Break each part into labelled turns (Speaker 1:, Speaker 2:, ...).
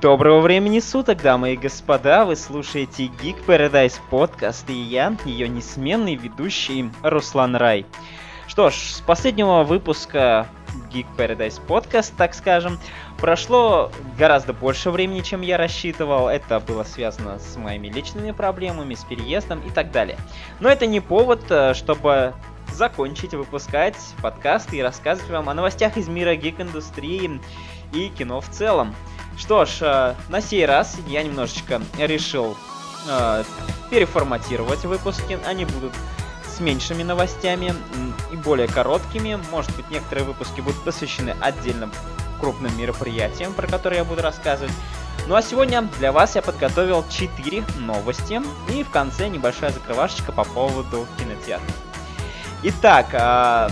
Speaker 1: Доброго времени суток, дамы и господа, вы слушаете Geek Paradise подкаст, и я, ее несменный ведущий Руслан Рай. Что ж, с последнего выпуска Geek Paradise подкаст, так скажем, прошло гораздо больше времени, чем я рассчитывал. Это было связано с моими личными проблемами, с переездом и так далее. Но это не повод, э, чтобы закончить выпускать подкасты и рассказывать вам о новостях из мира гик-индустрии и кино в целом. Что ж, э, на сей раз я немножечко решил э, переформатировать выпуски. Они будут с меньшими новостями и более короткими. Может быть, некоторые выпуски будут посвящены отдельным крупным мероприятиям, про которые я буду рассказывать. Ну а сегодня для вас я подготовил 4 новости и в конце небольшая закрывашечка по поводу кинотеатра. Итак, э,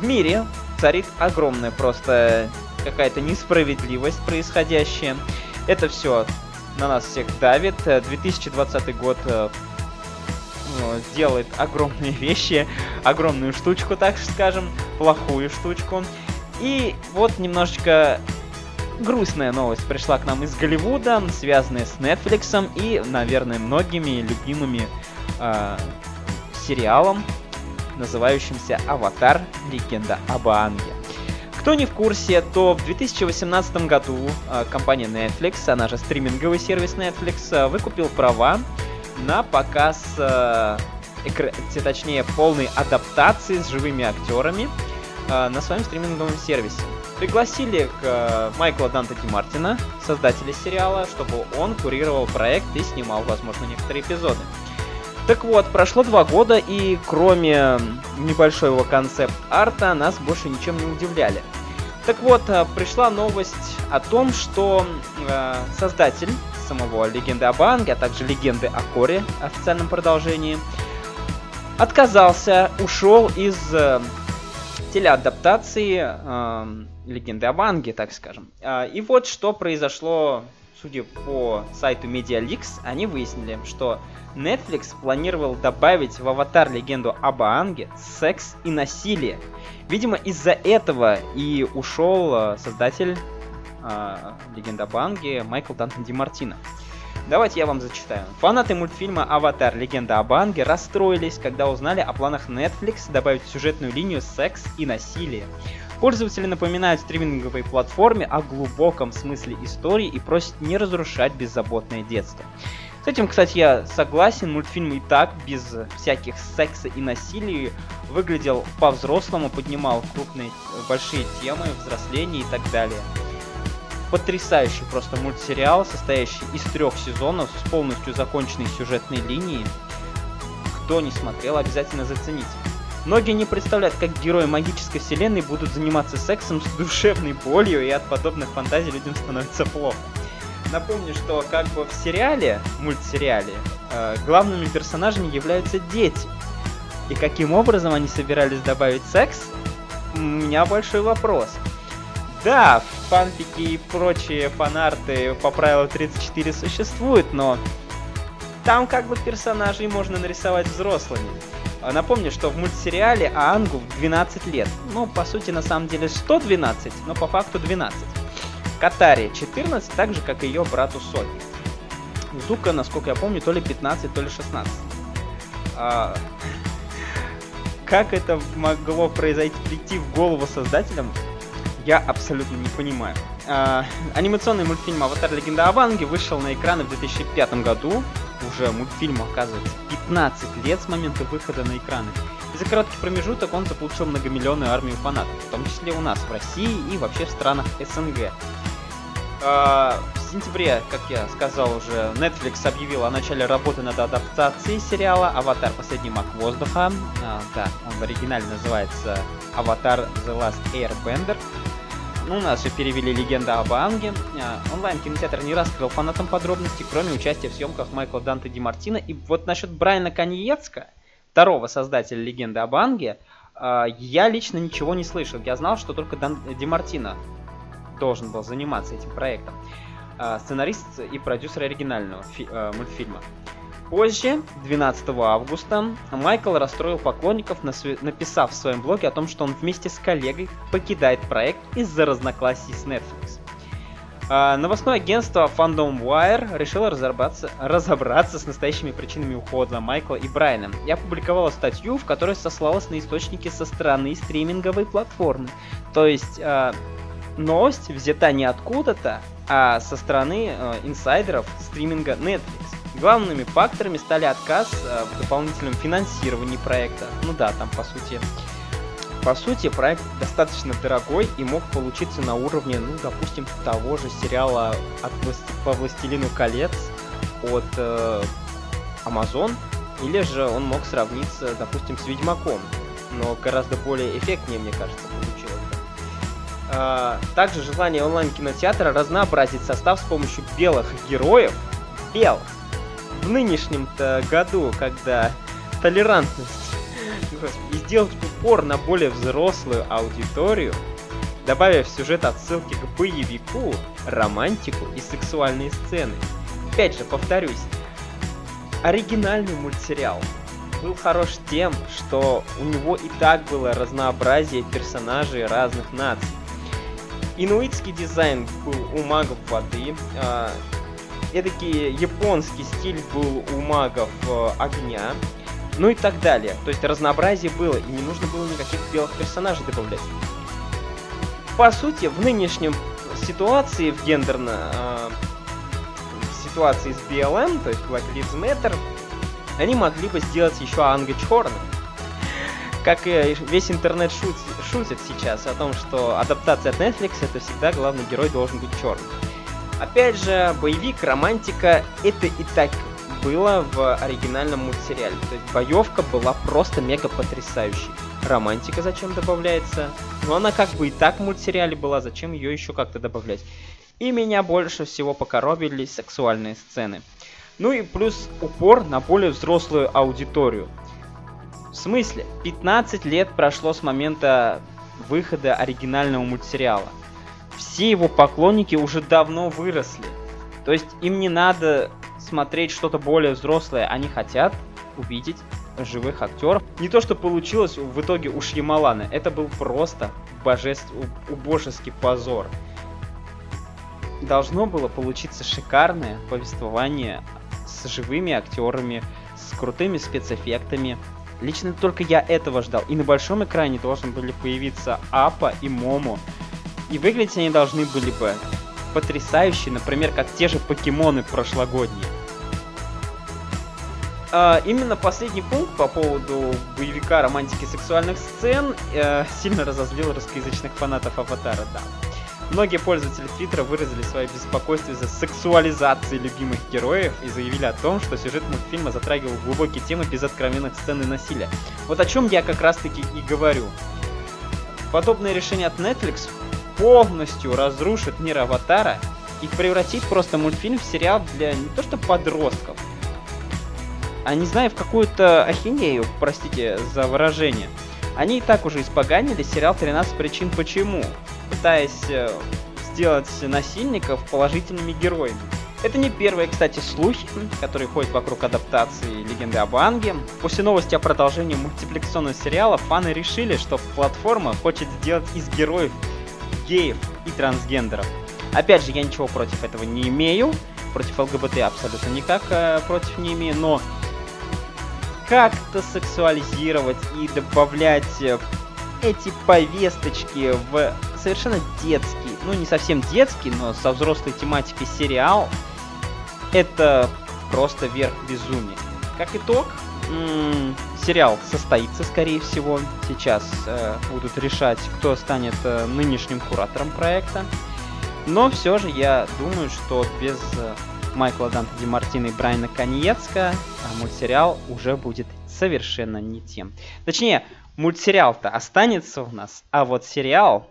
Speaker 1: в мире царит огромная просто какая-то несправедливость происходящая. Это все на нас всех давит. 2020 год э, ну, делает огромные вещи, огромную штучку, так скажем, плохую штучку. И вот немножечко грустная новость пришла к нам из Голливуда, связанная с Netflix и, наверное, многими любимыми э, сериалом, называющимся «Аватар. Легенда об Аанге». Кто не в курсе, то в 2018 году э, компания Netflix, она же стриминговый сервис Netflix, э, выкупил права на показ, э, экр... точнее, полной адаптации с живыми актерами на своем стриминговом сервисе. Пригласили к Майкла Данте Ди Мартина, создателя сериала, чтобы он курировал проект и снимал, возможно, некоторые эпизоды. Так вот, прошло два года, и кроме небольшого концепт-арта, нас больше ничем не удивляли. Так вот, э, пришла новость о том, что э, создатель самого Легенды об Анге, а также Легенды о Коре, официальном продолжении, отказался, ушел из э, телеадаптации э, Легенды об Анге, так скажем. Э, и вот что произошло, судя по сайту MediaLeaks, они выяснили, что Netflix планировал добавить в аватар легенду об Аанге секс и насилие. Видимо, из-за этого и ушел э, создатель э, легенды об Аанге Майкл Дантон Ди Мартино. Давайте я вам зачитаю. Фанаты мультфильма «Аватар. Легенда об Анге» расстроились, когда узнали о планах Netflix добавить сюжетную линию секс и насилие. Пользователи напоминают стриминговой платформе о глубоком смысле истории и просят не разрушать беззаботное детство. С этим, кстати, я согласен. Мультфильм и так, без всяких секса и насилия, выглядел по-взрослому, поднимал крупные, большие темы, взросления и так далее. Потрясающий просто мультсериал, состоящий из трех сезонов с полностью законченной сюжетной линией. Кто не смотрел, обязательно зацените. Многие не представляют, как герои магической вселенной будут заниматься сексом с душевной болью, и от подобных фантазий людям становится плохо напомню, что как бы в сериале, мультсериале, э, главными персонажами являются дети. И каким образом они собирались добавить секс, у меня большой вопрос. Да, фанфики и прочие фанарты по правилу 34 существуют, но там как бы персонажей можно нарисовать взрослыми. А напомню, что в мультсериале Аангу 12 лет. Ну, по сути, на самом деле 112, но по факту 12. Катаре 14, так же, как и ее брату Сони. Зука, насколько я помню, то ли 15, то ли 16. А, как это могло произойти, прийти в голову создателям, я абсолютно не понимаю. А, анимационный мультфильм «Аватар. Легенда об Анге» вышел на экраны в 2005 году. Уже мультфильм оказывается 15 лет с момента выхода на экраны. И за короткий промежуток он заполучил многомиллионную армию фанатов, в том числе у нас в России и вообще в странах СНГ. А, в сентябре, как я сказал уже, Netflix объявил о начале работы над адаптацией сериала «Аватар. Последний маг воздуха». А, да, он в оригинале называется «Аватар. The Last Airbender». Ну, у нас же перевели «Легенда об Анге». А, онлайн-кинотеатр не раскрыл фанатам подробностей, кроме участия в съемках Майкла Данте Ди Мартина. И вот насчет Брайана Каньецка, второго создателя «Легенды об Анге», я лично ничего не слышал. Я знал, что только Дан Ди Мартина должен был заниматься этим проектом. А, сценарист и продюсер оригинального фи- мультфильма. Позже, 12 августа, Майкл расстроил поклонников, написав в своем блоге о том, что он вместе с коллегой покидает проект из-за разногласий с Netflix. А, новостное агентство Fandom Wire решило разобраться, разобраться с настоящими причинами ухода Майкла и Брайана. Я опубликовала статью, в которой сослалась на источники со стороны стриминговой платформы. То есть э, новость взята не откуда-то, а со стороны э, инсайдеров стриминга Netflix. Главными факторами стали отказ э, в дополнительном финансировании проекта. Ну да, там по сути по сути, проект достаточно дорогой и мог получиться на уровне, ну, допустим, того же сериала от по Властелину колец от э, Amazon, или же он мог сравниться, допустим, с Ведьмаком, но гораздо более эффектнее, мне кажется, получилось. А, также желание онлайн-кинотеатра разнообразить состав с помощью белых героев, белых, в нынешнем-то году, когда толерантность и сделать упор на более взрослую аудиторию, добавив в сюжет отсылки к боевику, романтику и сексуальные сцены. Опять же, повторюсь, оригинальный мультсериал был хорош тем, что у него и так было разнообразие персонажей разных наций. Инуитский дизайн был у магов воды, э, эдакий японский стиль был у магов э, огня, ну и так далее. То есть разнообразие было, и не нужно было никаких белых персонажей добавлять. По сути, в нынешнем ситуации, в гендерно э, ситуации с BLM, то есть Black Lives Matter, они могли бы сделать еще Анга черным. Как и весь интернет шут, шутит сейчас о том, что адаптация от Netflix это всегда главный герой должен быть черным. Опять же, боевик, романтика, это и так было в оригинальном мультсериале. То есть боевка была просто мега потрясающей. Романтика зачем добавляется? Но она как бы и так в мультсериале была, зачем ее еще как-то добавлять? И меня больше всего покоробили сексуальные сцены. Ну и плюс упор на более взрослую аудиторию. В смысле, 15 лет прошло с момента выхода оригинального мультсериала. Все его поклонники уже давно выросли. То есть им не надо смотреть что-то более взрослое, они хотят увидеть живых актеров. Не то, что получилось в итоге у Шьямалана, это был просто божеств... убожеский позор. Должно было получиться шикарное повествование с живыми актерами, с крутыми спецэффектами. Лично только я этого ждал. И на большом экране должны были появиться Апа и Момо. И выглядеть они должны были бы потрясающе, например, как те же покемоны прошлогодние. А, именно последний пункт по поводу боевика романтики сексуальных сцен э, сильно разозлил русскоязычных фанатов Аватара, да. Многие пользователи Твиттера выразили свое беспокойство из-за сексуализации любимых героев и заявили о том, что сюжет мультфильма затрагивал глубокие темы без откровенных сцен и насилия. Вот о чем я как раз таки и говорю. Подобное решение от Netflix полностью разрушит мир Аватара и превратит просто мультфильм в сериал для не то что подростков, а не знаю, в какую-то ахинею, простите за выражение. Они и так уже испоганили сериал «13 причин почему», пытаясь э, сделать насильников положительными героями. Это не первые, кстати, слухи, которые ходят вокруг адаптации «Легенды об Анге». После новости о продолжении мультипликационного сериала фаны решили, что платформа хочет сделать из героев геев и трансгендеров. Опять же, я ничего против этого не имею, против ЛГБТ абсолютно никак э, против не имею, но как-то сексуализировать и добавлять э, эти повесточки в совершенно детский, ну не совсем детский, но со взрослой тематикой сериал, это просто верх безумия. Как итог, м- сериал состоится, скорее всего. Сейчас э, будут решать, кто станет э, нынешним куратором проекта. Но все же я думаю, что без э, Майкла Данте Ди Мартина и Брайана Коньецка, а мультсериал уже будет совершенно не тем. Точнее, мультсериал-то останется у нас, а вот сериал,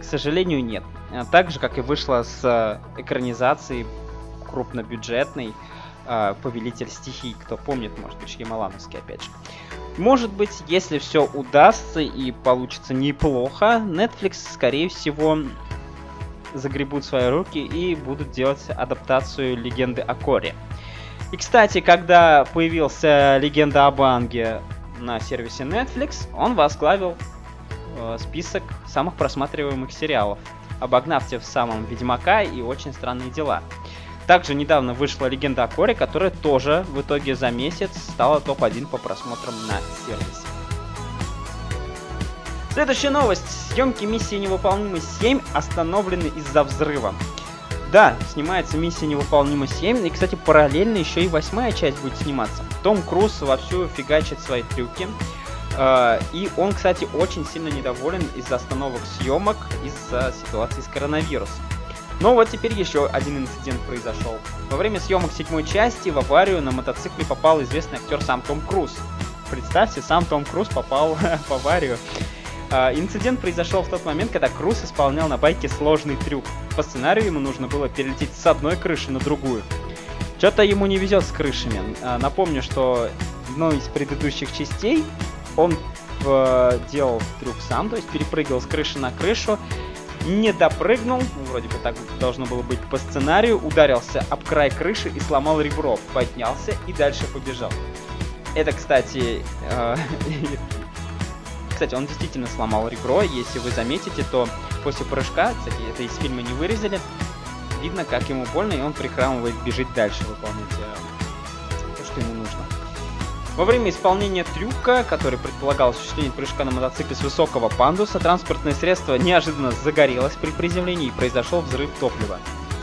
Speaker 1: к сожалению, нет. А так же, как и вышло с э, экранизацией крупнобюджетной э, Повелитель стихий, кто помнит, может быть, Шьямалановский, опять же. Может быть, если все удастся и получится неплохо, Netflix, скорее всего, загребут свои руки и будут делать адаптацию легенды о Коре. И, кстати, когда появился легенда об Анге на сервисе Netflix, он возглавил э, список самых просматриваемых сериалов обогнав тем самым Ведьмака и очень странные дела. Также недавно вышла легенда о Коре, которая тоже в итоге за месяц стала топ-1 по просмотрам на сервисе. Следующая новость. Съемки миссии невыполнимой 7 остановлены из-за взрыва. Да, снимается миссия невыполнима 7, и, кстати, параллельно еще и восьмая часть будет сниматься. Том Круз вовсю фигачит свои трюки. Uh, и он, кстати, очень сильно недоволен из-за остановок съемок, из-за ситуации с коронавирусом. Но вот теперь еще один инцидент произошел. Во время съемок седьмой части в аварию на мотоцикле попал известный актер сам Том Круз. Представьте, сам Том Круз попал в аварию. Uh, инцидент произошел в тот момент, когда Круз исполнял на байке сложный трюк. По сценарию ему нужно было перелететь с одной крыши на другую. Что-то ему не везет с крышами. Uh, напомню, что в одной из предыдущих частей он э, делал трюк сам, то есть перепрыгивал с крыши на крышу, не допрыгнул, ну, вроде бы так должно было быть по сценарию, ударился об край крыши и сломал ребро, поднялся и дальше побежал. Это, кстати, э, кстати, он действительно сломал ребро, если вы заметите, то после прыжка, кстати, это из фильма не вырезали, видно, как ему больно, и он прихрамывает, бежит дальше выполнять э, то, что ему нужно. Во время исполнения трюка, который предполагал осуществление прыжка на мотоцикле с высокого пандуса, транспортное средство неожиданно загорелось при приземлении и произошел взрыв топлива.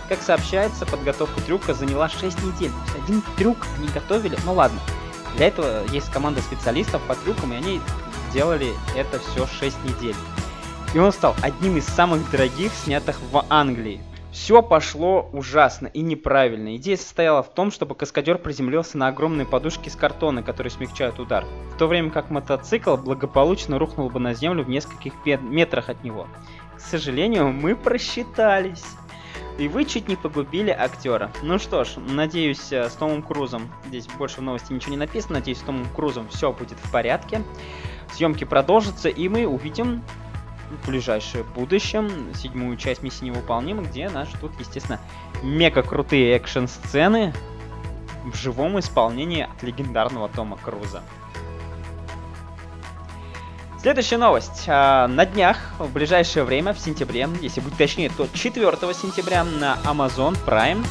Speaker 1: Как сообщается, подготовка трюка заняла 6 недель. То есть один трюк не готовили, ну ладно. Для этого есть команда специалистов по трюкам, и они делали это все 6 недель. И он стал одним из самых дорогих, снятых в Англии. Все пошло ужасно и неправильно. Идея состояла в том, чтобы каскадер приземлился на огромные подушки из картона, которые смягчают удар, в то время как мотоцикл благополучно рухнул бы на землю в нескольких метрах от него. К сожалению, мы просчитались. И вы чуть не погубили актера. Ну что ж, надеюсь, э, с Томом Крузом, здесь больше в новости ничего не написано, надеюсь, с Томом Крузом все будет в порядке. Съемки продолжатся, и мы увидим в ближайшее будущем седьмую часть миссии невыполнима, где нас ждут, естественно, мега крутые экшн-сцены в живом исполнении от легендарного Тома Круза. Следующая новость. А, на днях, в ближайшее время, в сентябре, если быть точнее, то 4 сентября на Amazon Prime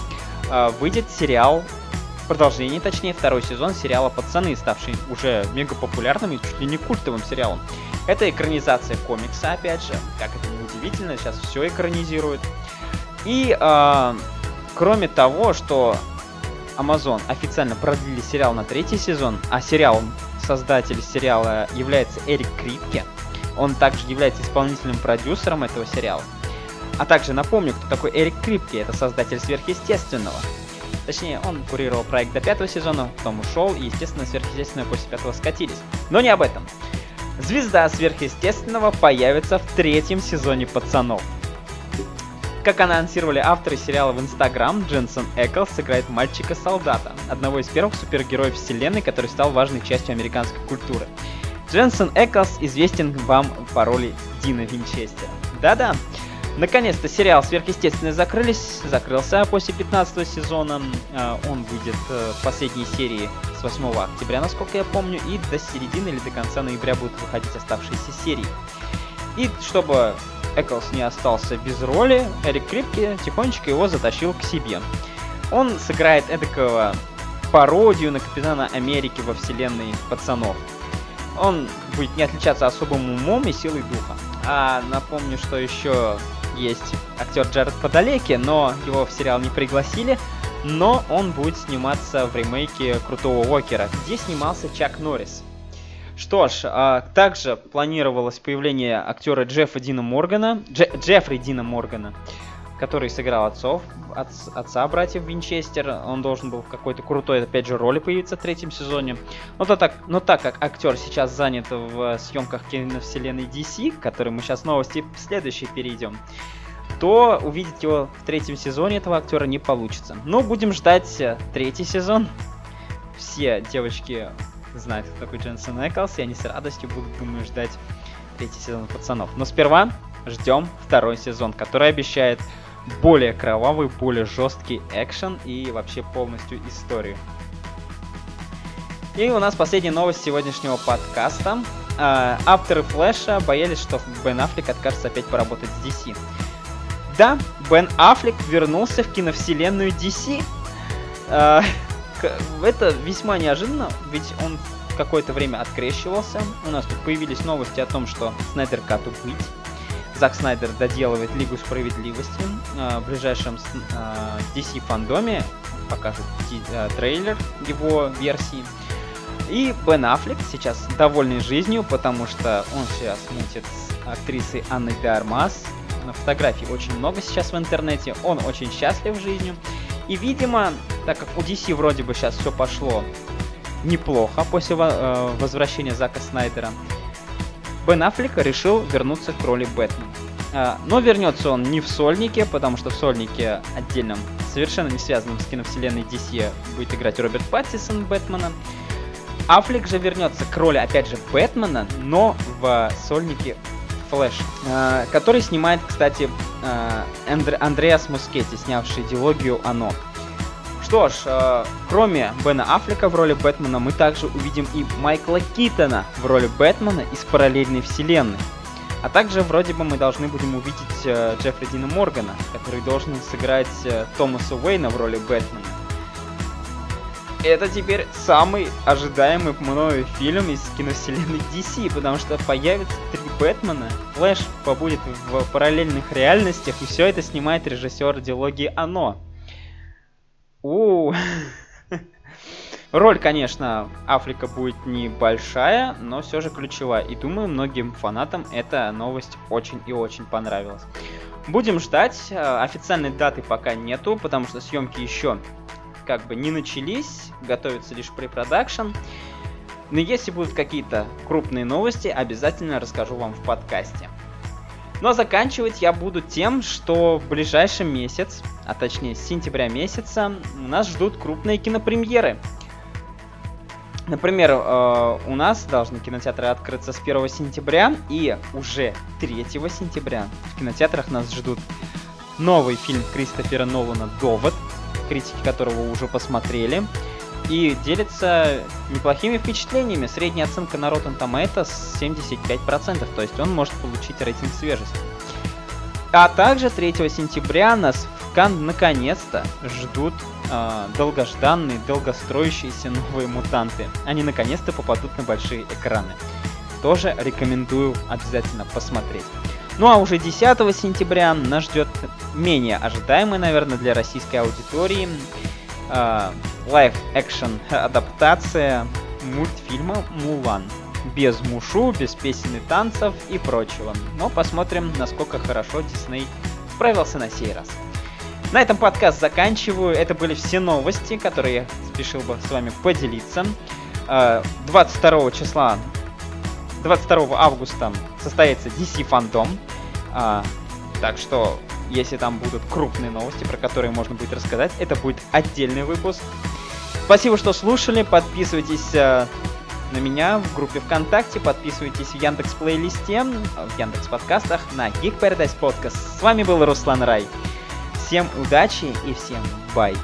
Speaker 1: а, выйдет сериал, продолжение, точнее, второй сезон сериала «Пацаны», ставший уже мега популярным и чуть ли не культовым сериалом. Это экранизация комикса, опять же, как это не удивительно, сейчас все экранизируют. И э, кроме того, что Amazon официально продлили сериал на третий сезон, а сериал, создатель сериала является Эрик Крипке, он также является исполнительным продюсером этого сериала. А также напомню, кто такой Эрик Крипке, это создатель сверхъестественного. Точнее, он курировал проект до пятого сезона, потом ушел, и, естественно, сверхъестественное после пятого скатились. Но не об этом. Звезда сверхъестественного появится в третьем сезоне «Пацанов». Как анонсировали авторы сериала в Инстаграм, Дженсен Эклс сыграет мальчика-солдата, одного из первых супергероев вселенной, который стал важной частью американской культуры. Дженсен Эклс известен вам по роли Дина Винчестера. Да-да, Наконец-то сериал «Сверхъестественное» закрылись, закрылся после 15 сезона. А, он выйдет э, в последней серии с 8 октября, насколько я помню, и до середины или до конца ноября будут выходить оставшиеся серии. И чтобы Эклс не остался без роли, Эрик Крипки тихонечко его затащил к себе. Он сыграет эдакого пародию на Капитана Америки во вселенной пацанов. Он будет не отличаться особым умом и силой духа. А напомню, что еще есть актер Джаред Подалеки, но его в сериал не пригласили. Но он будет сниматься в ремейке Крутого Уокера, где снимался Чак Норрис. Что ж, а, также планировалось появление актера Джеффа Дина Моргана, Дж, Джеффри Дина Моргана, который сыграл отцов, от, отца братьев Винчестер. Он должен был в какой-то крутой, опять же, роли появиться в третьем сезоне. Но, то так, но так как актер сейчас занят в съемках киновселенной DC, к которой мы сейчас новости следующие перейдем, то увидеть его в третьем сезоне этого актера не получится. Но будем ждать э, третий сезон. Все девочки знают, кто такой Дженсен Эклс, и они с радостью будут, думаю, ждать третий сезон пацанов. Но сперва ждем второй сезон, который обещает более кровавый, более жесткий экшен и вообще полностью историю. И у нас последняя новость сегодняшнего подкаста. А, авторы Флэша боялись, что Бен Аффлек откажется опять поработать с DC. Да, Бен Аффлек вернулся в киновселенную DC. А, это весьма неожиданно, ведь он какое-то время открещивался. У нас тут появились новости о том, что Снайдер Кату быть. Зак Снайдер доделывает Лигу Справедливости. А, в ближайшем DC фандоме покажут трейлер его версии. И Бен Аффлек сейчас довольный жизнью, потому что он сейчас мутит с актрисой Анной де Армас. На фотографий очень много сейчас в интернете. Он очень счастлив жизнью. И, видимо, так как у DC вроде бы сейчас все пошло неплохо после возвращения Зака Снайдера, Бен Аффлек решил вернуться к роли Бэтмена. Э, но вернется он не в Сольнике, потому что в Сольнике отдельном, совершенно не связанном с киновселенной DC, будет играть Роберт Паттисон Бэтмена. Аффлек же вернется к роли, опять же, Бэтмена, но в сольнике Флэш, э, который снимает, кстати, Андреас Мускетти, снявший идеологию «Оно». Что ж, э, кроме Бена Аффлека в роли Бэтмена, мы также увидим и Майкла Китона в роли Бэтмена из параллельной вселенной. А также вроде бы мы должны будем увидеть э, Джеффри Дина Моргана, который должен сыграть э, Томаса Уэйна в роли Бэтмена это теперь самый ожидаемый мной фильм из киновселенной DC, потому что появится три Бэтмена, Флэш побудет в параллельных реальностях, и все это снимает режиссер диалогии Оно. У, Роль, конечно, Африка будет небольшая, но все же ключевая. И думаю, многим фанатам эта новость очень и очень понравилась. Будем ждать. Официальной даты пока нету, потому что съемки еще как бы не начались, готовится лишь препродакшн. Но если будут какие-то крупные новости, обязательно расскажу вам в подкасте. Но заканчивать я буду тем, что в ближайший месяц, а точнее с сентября месяца, нас ждут крупные кинопремьеры. Например, э, у нас должны кинотеатры открыться с 1 сентября, и уже 3 сентября в кинотеатрах нас ждут новый фильм Кристофера Нолана «Довод», критики которого уже посмотрели, и делится неплохими впечатлениями. Средняя оценка на Rotten Tomatoes 75%, то есть он может получить рейтинг свежести. А также 3 сентября нас в Кан наконец-то ждут э, долгожданные, долгостроящиеся новые мутанты. Они наконец-то попадут на большие экраны. Тоже рекомендую обязательно посмотреть. Ну а уже 10 сентября нас ждет менее ожидаемый, наверное, для российской аудитории live-action э, адаптация мультфильма «Мулан». Без Мушу, без песен и танцев и прочего. Но посмотрим, насколько хорошо Дисней справился на сей раз. На этом подкаст заканчиваю. Это были все новости, которые я спешил бы с вами поделиться. 22 числа 22 августа состоится DC Фандом. А, так что, если там будут крупные новости, про которые можно будет рассказать, это будет отдельный выпуск. Спасибо, что слушали. Подписывайтесь а, на меня в группе ВКонтакте, подписывайтесь в Яндекс плейлисте, в Яндекс подкастах на Geek Paradise Podcast. С вами был Руслан Рай. Всем удачи и всем бай.